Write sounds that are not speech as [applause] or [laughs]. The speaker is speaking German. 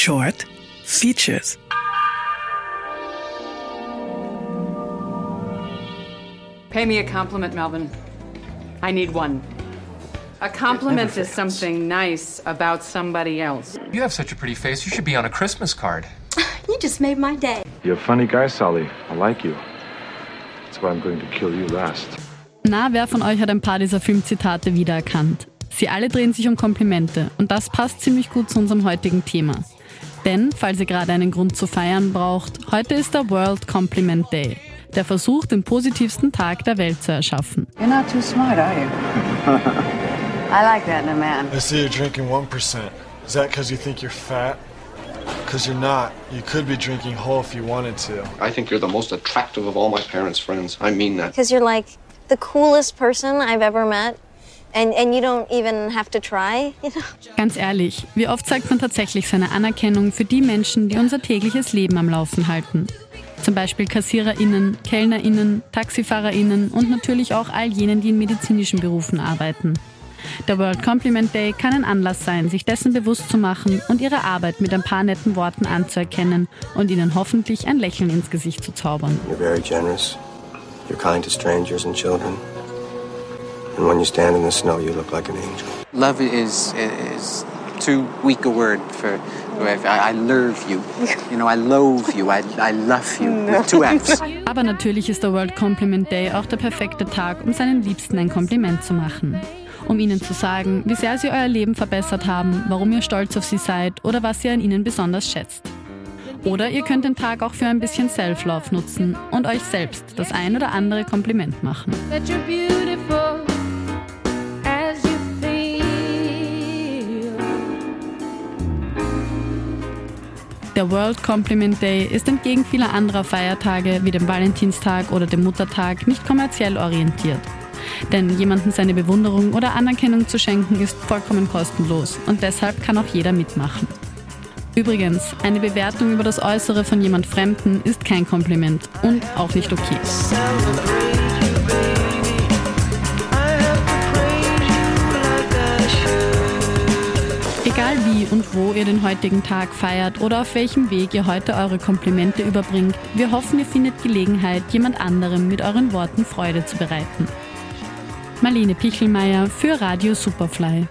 Short Features. Pay me a compliment, Melvin. I need one. A compliment is something nice about somebody else. You have such a pretty face. You should be on a Christmas card. [laughs] You just made my day. You're a funny guy, Sally. I like you. That's why I'm going to kill you last. Na, wer von euch hat ein paar dieser Filmzitate wiedererkannt? Sie alle drehen sich um Komplimente und das passt ziemlich gut zu unserem heutigen Thema. Denn, falls ihr gerade einen Grund zu feiern braucht, heute ist der World Compliment Day. Der Versuch, den positivsten Tag der Welt zu erschaffen. You're not too smart, are you? [laughs] I like that in a man. I see you're drinking 1%. Is that because you think you're fat? Because you're not. You could be drinking whole if you wanted to. I think you're the most attractive of all my parents' friends. I mean that. Because you're like the coolest person I've ever met. And, and you don't even have to try, you know? Ganz ehrlich, wie oft zeigt man tatsächlich seine Anerkennung für die Menschen, die unser tägliches Leben am Laufen halten? Zum Beispiel KassiererInnen, KellnerInnen, TaxifahrerInnen und natürlich auch all jenen, die in medizinischen Berufen arbeiten. Der World Compliment Day kann ein Anlass sein, sich dessen bewusst zu machen und ihre Arbeit mit ein paar netten Worten anzuerkennen und ihnen hoffentlich ein Lächeln ins Gesicht zu zaubern. You're very generous. You're kind to strangers and children. And when you stand in the snow, you look like an angel. Love is is too weak a word for. I, I love you. You know, I love you. I, I love you. With two F's. [laughs] Aber natürlich ist der World Compliment Day auch der perfekte Tag, um seinen Liebsten ein Kompliment zu machen. Um ihnen zu sagen, wie sehr sie euer Leben verbessert haben, warum ihr stolz auf sie seid oder was ihr an ihnen besonders schätzt. Oder ihr könnt den Tag auch für ein bisschen Self-Love nutzen und euch selbst das ein oder andere Kompliment machen. Der World Compliment Day ist entgegen vieler anderer Feiertage wie dem Valentinstag oder dem Muttertag nicht kommerziell orientiert. Denn jemandem seine Bewunderung oder Anerkennung zu schenken ist vollkommen kostenlos und deshalb kann auch jeder mitmachen. Übrigens, eine Bewertung über das Äußere von jemand Fremden ist kein Kompliment und auch nicht okay. Egal wie und wo ihr den heutigen Tag feiert oder auf welchem Weg ihr heute eure Komplimente überbringt, wir hoffen, ihr findet Gelegenheit, jemand anderem mit euren Worten Freude zu bereiten. Marlene Pichelmeier für Radio Superfly.